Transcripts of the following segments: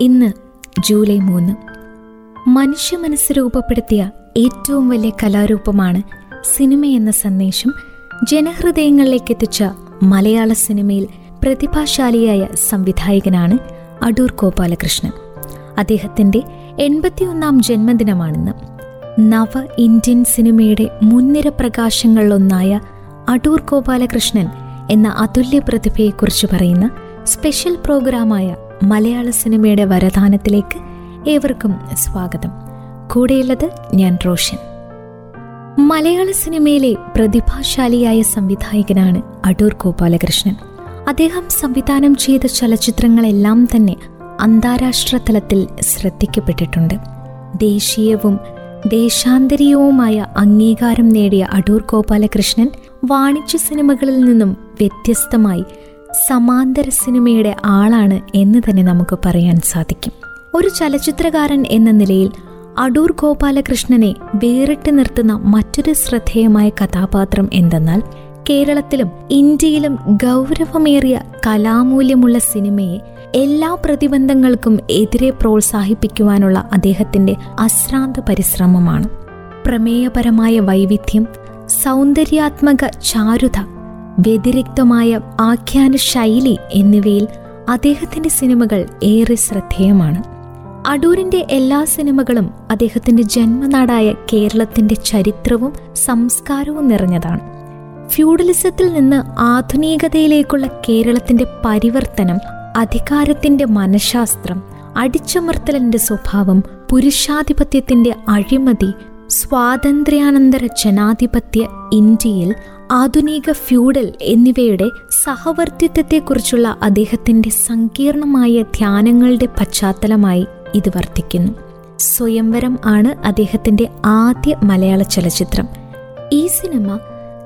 ഇന്ന് ജൂലൈ മൂന്ന്. മനുഷ്യ മനസ്സ് രൂപപ്പെടുത്തിയ ഏറ്റവും വലിയ കലാരൂപമാണ് സിനിമ എന്ന സന്ദേശം ജനഹൃദയങ്ങളിലേക്ക് എത്തിച്ച മലയാള സിനിമയിൽ പ്രതിഭാശാലിയായ സംവിധായകനാണ് അടൂർ ഗോപാലകൃഷ്ണൻ. അദ്ദേഹത്തിന്റെ എൺപത്തിയൊന്നാം ജന്മദിനമാണിന്ന്. നവ ഇന്ത്യൻ സിനിമയുടെ മുൻനിര പ്രകാശങ്ങളിലൊന്നായ അടൂർ ഗോപാലകൃഷ്ണൻ എന്ന അതുല്യ പ്രതിഭയെക്കുറിച്ച് പറയുന്ന സ്പെഷ്യൽ പ്രോഗ്രാമായ മലയാള സിനിമയുടെ വരദാനത്തിലേക്ക് ഏവർക്കും സ്വാഗതം. കൂടെയുള്ളത് ഞാൻ റോഷൻ. മലയാള സിനിമയിലെ പ്രതിഭാശാലിയായ സംവിധായകനാണ് അടൂർ ഗോപാലകൃഷ്ണൻ. അദ്ദേഹം സംവിധാനം ചെയ്ത ചലച്ചിത്രങ്ങളെല്ലാം തന്നെ അന്താരാഷ്ട്ര തലത്തിൽ ശ്രദ്ധിക്കപ്പെട്ടിട്ടുണ്ട്. ദേശീയവും ദേശാന്തരീയവുമായ അംഗീകാരം നേടിയ അടൂർ ഗോപാലകൃഷ്ണൻ വാണിജ്യ സിനിമകളിൽ നിന്നും വ്യത്യസ്തമായി സമാന്തര സിനിമയുടെ ആളാണ് എന്ന് തന്നെ നമുക്ക് പറയാൻ സാധിക്കും. ഒരു ചലച്ചിത്രകാരൻ എന്ന നിലയിൽ അടൂർ ഗോപാലകൃഷ്ണനെ വേറിട്ട് നിർത്തുന്ന മറ്റൊരു ശ്രദ്ധേയമായ കഥാപാത്രം എന്തെന്നാൽ കേരളത്തിലും ഇന്ത്യയിലും ഗൗരവമേറിയ കലാമൂല്യമുള്ള സിനിമയെ എല്ലാ പ്രതിബന്ധങ്ങൾക്കും എതിരെ പ്രോത്സാഹിപ്പിക്കുവാനുള്ള അദ്ദേഹത്തിന്റെ അശ്രാന്ത പരിശ്രമമാണ്. പ്രമേയപരമായ വൈവിധ്യം സൗന്ദര്യാത്മക ചാരുത വ്യതിരിക്തമായ ആഖ്യാന ശൈലി എന്നിവയിൽ അദ്ദേഹത്തിന്റെ സിനിമകൾ ഏറെ ശ്രദ്ധേയമാണ്. അടൂരിന്റെ എല്ലാ സിനിമകളും അദ്ദേഹത്തിന്റെ ജന്മനാടായ കേരളത്തിന്റെ ചരിത്രവും സംസ്കാരവും നിറഞ്ഞതാണ്. ഫ്യൂഡലിസത്തിൽ നിന്ന് ആധുനികതയിലേക്കുള്ള കേരളത്തിന്റെ പരിവർത്തനം അധികാരത്തിന്റെ മനഃശാസ്ത്രം അടിച്ചമർത്തലിന്റെ സ്വഭാവം പുരുഷാധിപത്യത്തിന്റെ അഴിമതി സ്വാതന്ത്ര്യാനന്തര ജനാധിപത്യ ഇന്ത്യയിൽ ആധുനിക ഫ്യൂഡൽ എന്നിവയുടെ സഹവർത്തിത്വത്തെക്കുറിച്ചുള്ള അദ്ദേഹത്തിന്റെ സങ്കീർണമായ ധ്യാനങ്ങളുടെ പശ്ചാത്തലമായി ഇത് വർത്തിക്കുന്നു. സ്വയംവരം ആണ് അദ്ദേഹത്തിന്റെ ആദ്യ മലയാള ചലച്ചിത്രം. ഈ സിനിമ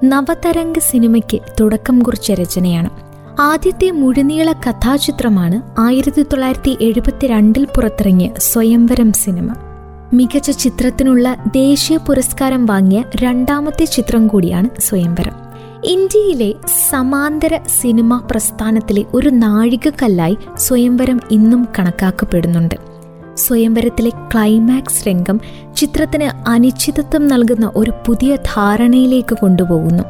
നവതരംഗ സിനിമയ്ക്ക് തുടക്കം കുറിച്ച രചനയാണ്. ആദ്യത്തെ മുഴുനീള കഥാചിത്രമാണ് ആയിരത്തി തൊള്ളായിരത്തി എഴുപത്തിരണ്ടിൽ പുറത്തിറങ്ങിയ സ്വയംവരം സിനിമ. മികച്ച ചിത്രത്തിനുള്ള ദേശീയ പുരസ്കാരം വാങ്ങിയ രണ്ടാമത്തെ ചിത്രം കൂടിയാണ് സ്വയംവരം. ഇന്ത്യയിലെ സമാന്തര സിനിമാ പ്രസ്ഥാനത്തിലെ ഒരു നാഴികക്കല്ലായി സ്വയംവരം ഇന്നും കണക്കാക്കപ്പെടുന്നുണ്ട്. സ്വയംവരത്തിലെ ക്ലൈമാക്സ് രംഗം ചിത്രത്തിന് അനിശ്ചിതത്വം നൽകുന്ന ഒരു പുതിയ ധാരണയിലേക്ക് കൊണ്ടുപോകുന്നു.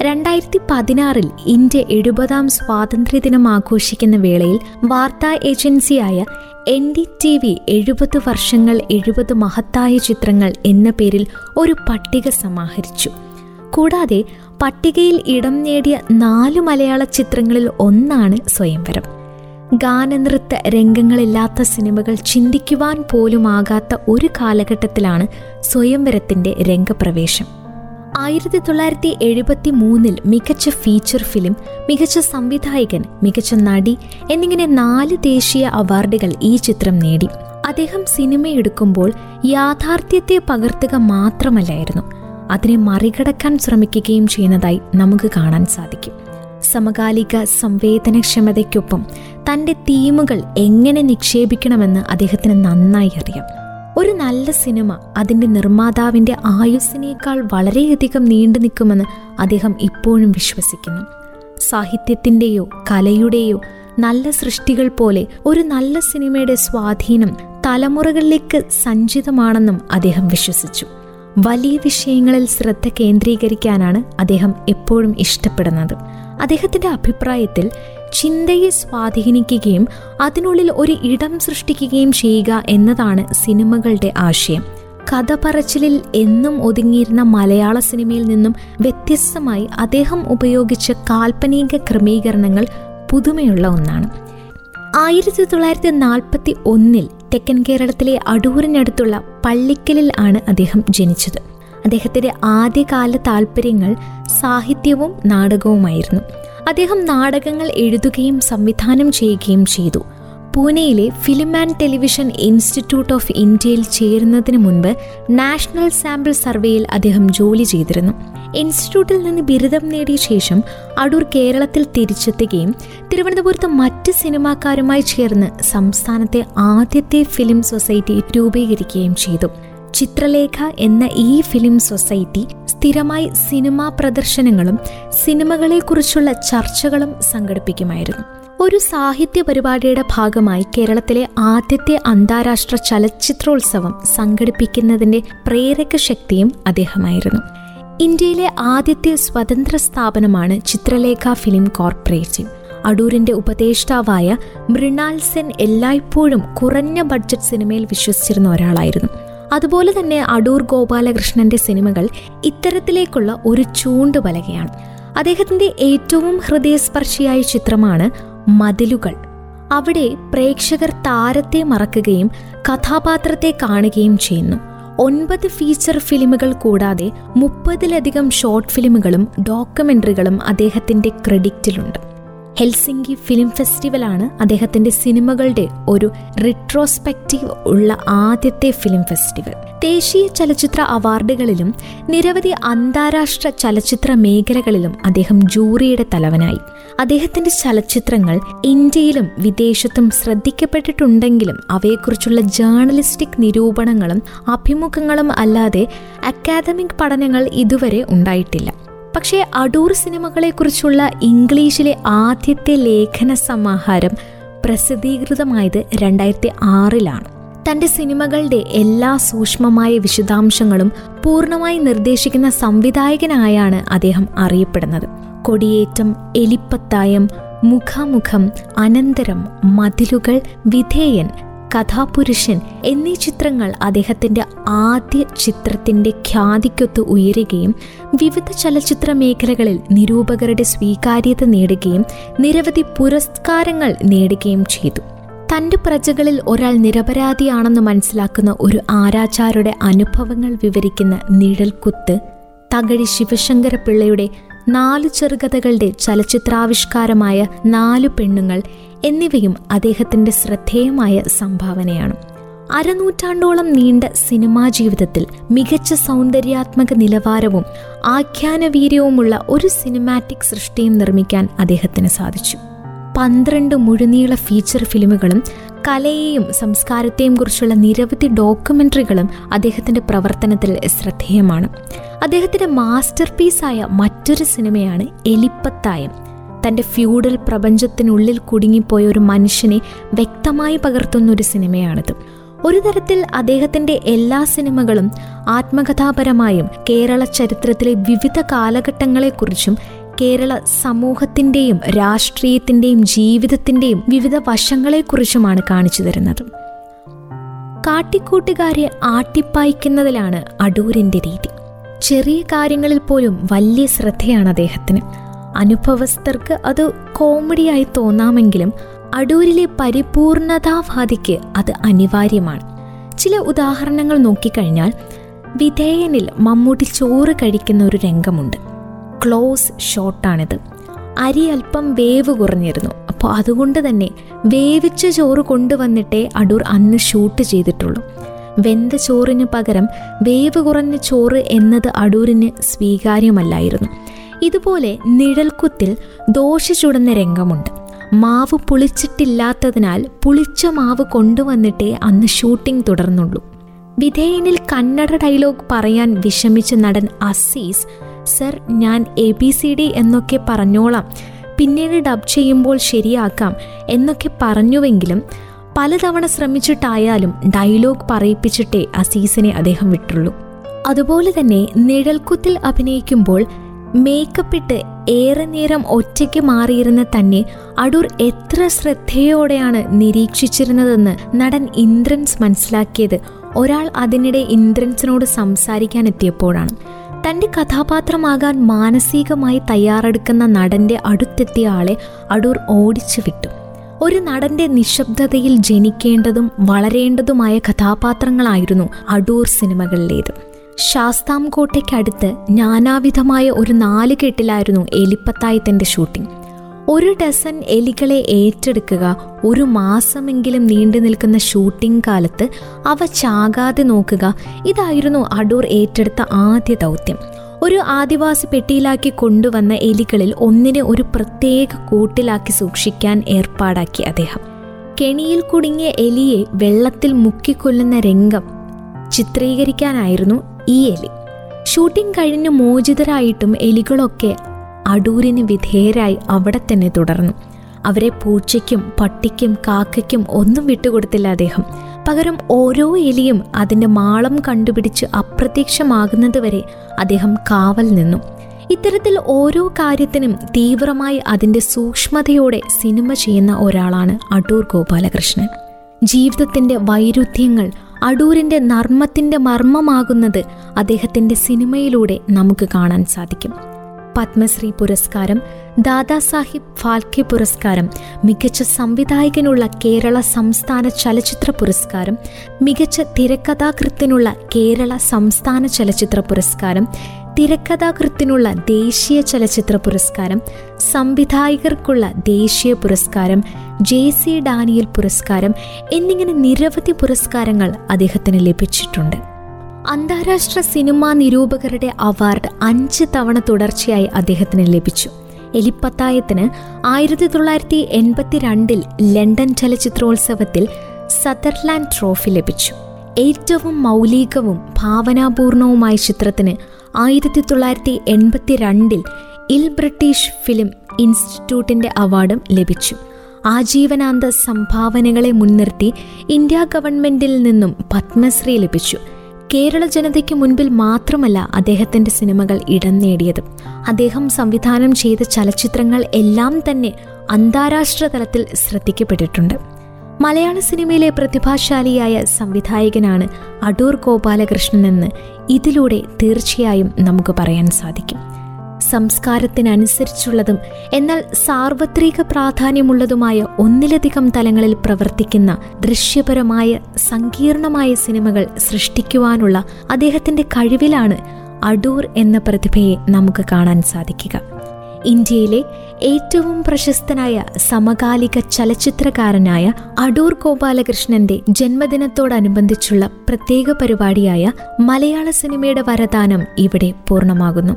രണ്ടായിരത്തി പതിനാറിൽ ഇന്ത്യ എഴുപതാം സ്വാതന്ത്ര്യദിനം ആഘോഷിക്കുന്ന വേളയിൽ വാർത്താ ഏജൻസിയായ എൻ ഡി ടി വി എഴുപത് വർഷങ്ങൾ എഴുപത് മഹത്തായ ചിത്രങ്ങൾ എന്ന പേരിൽ ഒരു പട്ടിക സമാഹരിച്ചു. കൂടാതെ പട്ടികയിൽ ഇടം നേടിയ നാല് മലയാള ചിത്രങ്ങളിൽ ഒന്നാണ് സ്വയംവരം. ഗാനനൃത്ത രംഗങ്ങളില്ലാത്ത സിനിമകൾ ചിന്തിക്കുവാൻ പോലുമാകാത്ത ഒരു കാലഘട്ടത്തിലാണ് സ്വയംവരത്തിന്റെ രംഗപ്രവേശം. ആയിരത്തി തൊള്ളായിരത്തി എഴുപത്തി മൂന്നിൽ മികച്ച ഫീച്ചർ ഫിലിം മികച്ച സംവിധായകൻ മികച്ച നടി എന്നിങ്ങനെ നാല് ദേശീയ അവാർഡുകൾ ഈ ചിത്രം നേടി. അദ്ദേഹം സിനിമയെടുക്കുമ്പോൾ യാഥാർത്ഥ്യത്തെ പകർത്തുക മാത്രമല്ലായിരുന്നു അതിനെ മറികടക്കാൻ ശ്രമിക്കുകയും ചെയ്യുന്നതായി നമുക്ക് കാണാൻ സാധിക്കും. സമകാലിക സംവേദനക്ഷമതയ്ക്കൊപ്പം തന്റെ തീമുകൾ എങ്ങനെ നിക്ഷേപിക്കണമെന്ന് അദ്ദേഹത്തിന് നന്നായി അറിയാം. ഒരു നല്ല സിനിമ അതിന്റെ നിർമ്മാതാവിന്റെ ആയുസ്സിനേക്കാൾ വളരെയധികം നീണ്ടു നിൽക്കുമെന്ന് അദ്ദേഹം ഇപ്പോഴും വിശ്വസിക്കുന്നു. സാഹിത്യത്തിന്റെയോ കലയുടെയോ നല്ല സൃഷ്ടികൾ പോലെ ഒരു നല്ല സിനിമയുടെ സ്വാധീനം തലമുറകളിലേക്ക് സഞ്ചിതമാണെന്നും അദ്ദേഹം വിശ്വസിച്ചു. വലിയ വിഷയങ്ങളിൽ ശ്രദ്ധ കേന്ദ്രീകരിക്കാനാണ് അദ്ദേഹം എപ്പോഴും ഇഷ്ടപ്പെടുന്നത്. അദ്ദേഹത്തിന്റെ അഭിപ്രായത്തിൽ ചിന്തയെ സ്വാധീനിക്കുകയും അതിനുള്ളിൽ ഒരു ഇടം സൃഷ്ടിക്കുകയും ചെയ്യുക എന്നതാണ് സിനിമകളുടെ ആശയം. കഥ പറച്ചിലിൽ എന്നും ഒതുങ്ങിയിരുന്ന മലയാള സിനിമയിൽ നിന്നും വ്യത്യസ്തമായി അദ്ദേഹം ഉപയോഗിച്ച കാൽപ്പനിക ക്രമീകരണങ്ങൾ പുതുമയുള്ള ഒന്നാണ്. ആയിരത്തി തൊള്ളായിരത്തി നാൽപ്പത്തി ഒന്നിൽ തെക്കൻ കേരളത്തിലെ അടൂരിനടുത്തുള്ള പള്ളിക്കലിൽ ആണ് അദ്ദേഹം ജനിച്ചത്. അദ്ദേഹത്തിന്റെ ആദ്യകാല താല്പര്യങ്ങൾ സാഹിത്യവും നാടകവുമായിരുന്നു. അദ്ദേഹം നാടകങ്ങൾ എഴുതുകയും സംവിധാനം ചെയ്യുകയും ചെയ്തു. പൂനെയിലെ film and television institute of ഇന്ത്യയിൽ ചേരുന്നതിന് മുൻപ് നാഷണൽ സാമ്പിൾ സർവേയിൽ അദ്ദേഹം ജോലി ചെയ്തിരുന്നു. ഇൻസ്റ്റിറ്റ്യൂട്ടിൽ നിന്ന് ബിരുദം നേടിയ ശേഷം അടൂർ കേരളത്തിൽ തിരിച്ചെത്തുകയും തിരുവനന്തപുരത്ത് മറ്റ് സിനിമാക്കാരുമായി ചേർന്ന് സംസ്ഥാനത്തെ ആദ്യത്തെ ഫിലിം സൊസൈറ്റി രൂപീകരിക്കുകയും ചെയ്തു. ചിത്രലേഖ എന്ന ഈ ഫിലിം സൊസൈറ്റി സ്ഥിരമായി സിനിമാ പ്രദർശനങ്ങളും സിനിമകളെക്കുറിച്ചുള്ള ചർച്ചകളും സംഘടിപ്പിക്കുമായിരുന്നു. ഒരു സാഹിത്യ പരിപാടിയുടെ ഭാഗമായി കേരളത്തിലെ ആദ്യത്തെ അന്താരാഷ്ട്ര ചലച്ചിത്രോത്സവം സംഘടിപ്പിക്കുന്നതിന്റെ പ്രേരക ശക്തിയും അദ്ദേഹമായിരുന്നു. ഇന്ത്യയിലെ ആദ്യത്തെ സ്വതന്ത്ര സ്ഥാപനമാണ് ചിത്രലേഖ ഫിലിം കോർപ്പറേറ്റീവ് അടൂരിന്റെ ഉപദേഷ്ടാവായ മൃണാൽ സെൻ എല്ലായ്പ്പോഴും കുറഞ്ഞ ബഡ്ജറ്റ് സിനിമയിൽ വിശ്വസിച്ചിരുന്ന ഒരാളായിരുന്നു. അതുപോലെ തന്നെ അടൂർ ഗോപാലകൃഷ്ണന്റെ സിനിമകൾ ഇത്തരത്തിലേക്കുള്ള ഒരു ചൂണ്ടുപലകയാണ് അദ്ദേഹത്തിന്റെ ഏറ്റവും ഹൃദയസ്പർശിയായ ചിത്രമാണ് മതിലുകൾ. അവിടെ പ്രേക്ഷകർ താരത്തെ മറക്കുകയും കഥാപാത്രത്തെ കാണുകയും ചെയ്യുന്നു. ഒൻപത് ഫീച്ചർ ഫിലിമുകൾ കൂടാതെ മുപ്പതിലധികം ഷോർട്ട് ഫിലിമുകളും ഡോക്യുമെന്ററികളും അദ്ദേഹത്തിന്റെ ക്രെഡിറ്റിലുണ്ട്. ഹെൽസിംഗി ഫിലിം ഫെസ്റ്റിവലാണ് അദ്ദേഹത്തിന്റെ സിനിമകളുടെ ഒരു റിട്രോസ്പെക്റ്റീവ് ഉള്ള ആദ്യത്തെ ഫിലിം ഫെസ്റ്റിവൽ. ദേശീയ ചലച്ചിത്ര അവാർഡുകളിലും നിരവധി അന്താരാഷ്ട്ര ചലച്ചിത്ര മേഖലകളിലും അദ്ദേഹം ജൂറിയുടെ തലവനായി. അദ്ദേഹത്തിന്റെ ചലച്ചിത്രങ്ങൾ ഇന്ത്യയിലും വിദേശത്തും ശ്രദ്ധിക്കപ്പെട്ടിട്ടുണ്ടെങ്കിലും അവയെക്കുറിച്ചുള്ള ജേർണലിസ്റ്റിക് നിരൂപണങ്ങളും അഭിമുഖങ്ങളും അല്ലാതെ അക്കാദമിക് പഠനങ്ങൾ ഇതുവരെ ഉണ്ടായിട്ടില്ല. പക്ഷേ അടൂർ സിനിമകളെക്കുറിച്ചുള്ള ഇംഗ്ലീഷിലെ ആദ്യത്തെ ലേഖന സമാഹാരം പ്രസിദ്ധീകൃതമായത് രണ്ടായിരത്തി ആറിലാണ് തന്റെ സിനിമകളുടെ എല്ലാ സൂക്ഷ്മമായ വിശദാംശങ്ങളും പൂർണമായി നിർദ്ദേശിക്കുന്ന സംവിധായകനായാണ് അദ്ദേഹം അറിയപ്പെടുന്നത്. കൊടിയേറ്റം എലിപ്പത്തായം മുഖാമുഖം അനന്തരം മതിലുകൾ വിധേയൻ കഥാപുരുഷൻ എന്നീ ചിത്രങ്ങൾ അദ്ദേഹത്തിന്റെ ആദ്യ ചിത്രത്തിന്റെ ഖ്യാതിക്കൊത്ത് ഉയരുകയും വിവിധ ചലച്ചിത്ര മേഖലകളിൽ നിരൂപകരുടെ സ്വീകാര്യത നേടുകയും നിരവധി പുരസ്കാരങ്ങൾ നേടുകയും ചെയ്തു. തന്റെ പ്രജകളിൽ ഒരാൾ നിരപരാധിയാണെന്ന് മനസ്സിലാക്കുന്ന ഒരു ആരാചാരുടെ അനുഭവങ്ങൾ വിവരിക്കുന്ന നിഴൽക്കുത്ത് തകഴി ശിവശങ്കര പിള്ളയുടെ നാലു ചെറുകഥകളുടെ ചലച്ചിത്രാവിഷ്കാരമായ നാലു പെണ്ണുങ്ങൾ എന്നിവയും അദ്ദേഹത്തിന്റെ ശ്രദ്ധേയമായ സംഭാവനയാണ്. അരനൂറ്റാണ്ടോളം നീണ്ട സിനിമാ ജീവിതത്തിൽ മികച്ച സൗന്ദര്യാത്മക നിലവാരവും ആഖ്യാനവീര്യവുമുള്ള ഒരു സിനിമാറ്റിക് സൃഷ്ടിയും നിർമ്മിക്കാൻ അദ്ദേഹത്തിന് സാധിച്ചു. പന്ത്രണ്ട് മുഴുനീള ഫീച്ചർ ഫിലിമുകളും കലയെയും സംസ്കാരത്തെയും കുറിച്ചുള്ള നിരവധി ഡോക്യുമെന്ററികളും അദ്ദേഹത്തിന്റെ പ്രവർത്തനത്തിൽ ശ്രദ്ധേയമാണ്. അദ്ദേഹത്തിന്റെ മാസ്റ്റർ പീസായ മറ്റൊരു സിനിമയാണ് എലിപ്പത്തായം. തന്റെ ഫ്യൂഡൽ പ്രപഞ്ചത്തിനുള്ളിൽ കുടുങ്ങിപ്പോയ ഒരു മനുഷ്യനെ വ്യക്തമായി പകർത്തുന്ന ഒരു സിനിമയാണിത്. ഒരു തരത്തിൽ അദ്ദേഹത്തിന്റെ എല്ലാ സിനിമകളും ആത്മകഥാപരമായും കേരള ചരിത്രത്തിലെ വിവിധ കാലഘട്ടങ്ങളെക്കുറിച്ചും കേരള സമൂഹത്തിന്റെയും രാഷ്ട്രീയത്തിന്റെയും ജീവിതത്തിന്റെയും വിവിധ വശങ്ങളെക്കുറിച്ചുമാണ് കാണിച്ചു തരുന്നത്. കാട്ടിക്കൂട്ടുകാരെ ആട്ടിപ്പായിക്കുന്നതിലാണ് അടൂരിന്റെ രീതി. ചെറിയ കാര്യങ്ങളിൽ പോലും വലിയ ശ്രദ്ധയാണ് അദ്ദേഹത്തിന്. അനുഭവസ്ഥർക്ക് അത് കോമഡിയായി തോന്നാമെങ്കിലും അടൂരിലെ പരിപൂർണതാവാദിക്ക് അത് അനിവാര്യമാണ്. ചില ഉദാഹരണങ്ങൾ നോക്കിക്കഴിഞ്ഞാൽ വിധേയനിൽ മമ്മൂട്ടി ചോറ് കഴിക്കുന്ന ഒരു രംഗമുണ്ട്. ക്ലോസ് ഷോട്ടാണിത്. അരി അല്പം വേവ് കുറഞ്ഞിരുന്നു. അപ്പോൾ അതുകൊണ്ട് തന്നെ വേവിച്ച ചോറ് കൊണ്ടുവന്നിട്ടേ അടൂർ അന്ന് ഷൂട്ട് ചെയ്തിട്ടുള്ളൂ. വെന്ത ചോറിന് പകരം വേവ് കുറഞ്ഞ ചോറ് എന്നത് അടൂരിന് സ്വീകാര്യമല്ലായിരുന്നു. ഇതുപോലെ നിഴൽക്കുത്തിൽ ദോശ ചുടുന്ന രംഗമുണ്ട്. മാവ് പുളിച്ചിട്ടില്ലാത്തതിനാൽ പുളിച്ച മാവ് കൊണ്ടുവന്നിട്ടേ അന്ന് ഷൂട്ടിംഗ് തുടർന്നുള്ളൂ. വിധേയനിൽ കന്നഡ ഡയലോഗ് പറയാൻ വിഷമിച്ച നടൻ അസീസ് സർ ഞാൻ എ ബി സി ഡി എന്നൊക്കെ പറഞ്ഞോളാം. പിന്നീട് ഡബ് ചെയ്യുമ്പോൾ ശരിയാക്കാം എന്നൊക്കെ പറഞ്ഞുവെങ്കിലും പലതവണ ശ്രമിച്ചിട്ടായാലും ഡയലോഗ് പറയിപ്പിച്ചിട്ടേ അസീസിനെ അദ്ദേഹം വിട്ടുള്ളൂ. അതുപോലെ തന്നെ നിഴൽക്കുത്തിൽ അഭിനയിക്കുമ്പോൾ മേക്കപ്പിട്ട് ഏറെ നേരം ഒറ്റയ്ക്ക് മാറിയിരുന്ന തന്നെ അടൂർ എത്ര ശ്രദ്ധയോടെയാണ് നിരീക്ഷിച്ചിരുന്നതെന്ന് നടൻ ഇന്ദ്രൻസ് മനസ്സിലാക്കിയത്. ഒരാൾ അതിനിടെ ഇന്ദ്രൻസിനോട് സംസാരിക്കാൻ എത്തിയപ്പോഴാണ് തന്റെ കഥാപാത്രമാകാൻ മാനസികമായി തയ്യാറെടുക്കുന്ന നടന്റെ അടുത്തെത്തിയ ആളെ അടൂർ ഓടിച്ചു വിട്ടു. ഒരു നടന്റെ നിശബ്ദതയിൽ ജനിക്കേണ്ടതും വളരേണ്ടതുമായ കഥാപാത്രങ്ങളായിരുന്നു അടൂർ സിനിമകളിലേത്. ശാസ്താംകോട്ടയ്ക്കടുത്ത് നാനാവിധമായ ഒരു നാലുകെട്ടിലായിരുന്നു എലിപ്പത്തായത്തിന്റെ ഷൂട്ടിംഗ്. ഒരു ഡസൻ എലികളെ ഏറ്റെടുക്കുക ഒരു മാസമെങ്കിലും നീണ്ടു നിൽക്കുന്ന ഷൂട്ടിംഗ് കാലത്ത് അവ ചാകാതെ നോക്കുക ഇതായിരുന്നു അടൂർ ഏറ്റെടുത്ത ആദ്യ ദൗത്യം. ഒരു ആദിവാസി പെട്ടിയിലാക്കി കൊണ്ടുവന്ന എലികളിൽ ഒന്നിനെ ഒരു പ്രത്യേക കൂട്ടിലാക്കി സൂക്ഷിക്കാൻ ഏർപ്പാടാക്കി അദ്ദേഹം. കെണിയിൽ കുടുങ്ങിയ എലിയെ വെള്ളത്തിൽ മുക്കിക്കൊല്ലുന്ന രംഗം ചിത്രീകരിക്കാനായിരുന്നു ഈ എലി. ഷൂട്ടിംഗ് കഴിഞ്ഞ് മോചിതരായിട്ടും എലികളൊക്കെ അടൂരിന് വിധേയരായി അവിടെ തന്നെ തുടർന്നു. അവരെ പൂച്ചയ്ക്കും പട്ടിക്കും കാക്കയ്ക്കും ഒന്നും വിട്ടുകൊടുത്തില്ല അദ്ദേഹം. പകരം ഓരോ എലിയും അതിന്റെ മാളം കണ്ടുപിടിച്ച് അപ്രത്യക്ഷമാകുന്നതുവരെ അദ്ദേഹം കാവൽ നിന്നു. ഇത്തരത്തിൽ ഓരോ കാര്യത്തിനും തീവ്രമായി അതിന്റെ സൂക്ഷ്മതയോടെ സിനിമ ചെയ്യുന്ന ഒരാളാണ് അടൂർ ഗോപാലകൃഷ്ണൻ. ജീവിതത്തിന്റെ വൈരുദ്ധ്യങ്ങൾ അടൂരിന്റെ നർമ്മത്തിന്റെ മർമ്മമാകുന്നത് അദ്ദേഹത്തിന്റെ സിനിമയിലൂടെ നമുക്ക് കാണാൻ സാധിക്കും. പത്മശ്രീ പുരസ്കാരം ദാദാസാഹിബ് ഫാൽക്കെ പുരസ്കാരം മികച്ച സംവിധായകനുള്ള കേരള സംസ്ഥാന ചലച്ചിത്ര പുരസ്കാരം മികച്ച തിരക്കഥാകൃത്തിനുള്ള കേരള സംസ്ഥാന ചലച്ചിത്ര പുരസ്കാരം തിരക്കഥാകൃത്തിനുള്ള ദേശീയ ചലച്ചിത്ര പുരസ്കാരം സംവിധായകർക്കുള്ള ദേശീയ പുരസ്കാരം ജെ സി ഡാനിയൽ പുരസ്കാരം എന്നിങ്ങനെ നിരവധി പുരസ്കാരങ്ങൾ അദ്ദേഹത്തിന് ലഭിച്ചിട്ടുണ്ട്. അന്താരാഷ്ട്ര സിനിമാ നിരൂപകരുടെ അവാർഡ് അഞ്ച് തവണ തുടർച്ചയായി അദ്ദേഹത്തിന് ലഭിച്ചു. എലിപ്പത്തായത്തിന് ആയിരത്തി തൊള്ളായിരത്തി എൺപത്തിരണ്ടിൽ ലണ്ടൻ ചലച്ചിത്രോത്സവത്തിൽ സതർലാൻഡ് ട്രോഫി ലഭിച്ചു. ഏറ്റവും മൗലികവും ഭാവനാപൂർണവുമായ ചിത്രത്തിന് ആയിരത്തി തൊള്ളായിരത്തി എൺപത്തിരണ്ടിൽ ഇൽ ബ്രിട്ടീഷ് ഫിലിം ഇൻസ്റ്റിറ്റ്യൂട്ടിന്റെ അവാർഡും ലഭിച്ചു. ആജീവനാന്ത സംഭാവനകളെ മുൻനിർത്തി ഇന്ത്യ ഗവൺമെന്റിൽ നിന്നും പത്മശ്രീ ലഭിച്ചു. കേരള ജനതയ്ക്ക് മുൻപിൽ മാത്രമല്ല അദ്ദേഹത്തിന്റെ സിനിമകൾ ഇടം നേടിയത്. അദ്ദേഹം സംവിധാനം ചെയ്ത ചലച്ചിത്രങ്ങൾ എല്ലാം തന്നെ അന്താരാഷ്ട്ര തലത്തിൽ ശ്രദ്ധിക്കപ്പെട്ടിട്ടുണ്ട്. മലയാള സിനിമയിലെ പ്രതിഭാശാലിയായ സംവിധായകനാണ് അടൂർ ഗോപാലകൃഷ്ണൻ എന്ന് ഇതിലൂടെ തീർച്ചയായും നമുക്ക് പറയാൻ സാധിക്കും. സംസ്കാരത്തിനനുസരിച്ചുള്ളതും എന്നാൽ സാർവത്രിക പ്രാധാന്യമുള്ളതുമായ ഒന്നിലധികം തലങ്ങളിൽ പ്രവർത്തിക്കുന്ന ദൃശ്യപരമായ സങ്കീർണമായ സിനിമകൾ സൃഷ്ടിക്കുവാനുള്ള അദ്ദേഹത്തിന്റെ കഴിവിലാണ് അടൂർ എന്ന പ്രതിഭയെ നമുക്ക് കാണാൻ സാധിക്കുക. ഇന്ത്യയിലെ ഏറ്റവും പ്രശസ്തനായ സമകാലിക ചലച്ചിത്രകാരനായ അടൂർ ഗോപാലകൃഷ്ണന്റെ ജന്മദിനത്തോടനുബന്ധിച്ചുള്ള പ്രത്യേക പരിപാടിയായ മലയാള സിനിമയുടെ വരദാനം ഇവിടെ പൂർണമാകുന്നു.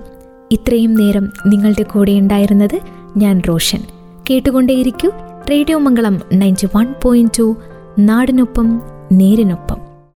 ഇത്രയും നേരം നിങ്ങളുടെ കൂടെ ഉണ്ടായിരുന്നത് ഞാൻ റോഷൻ. കേട്ടുകൊണ്ടേയിരിക്കൂ radio Mangalam ninety one point two നാടിനൊപ്പം നേരിനൊപ്പം.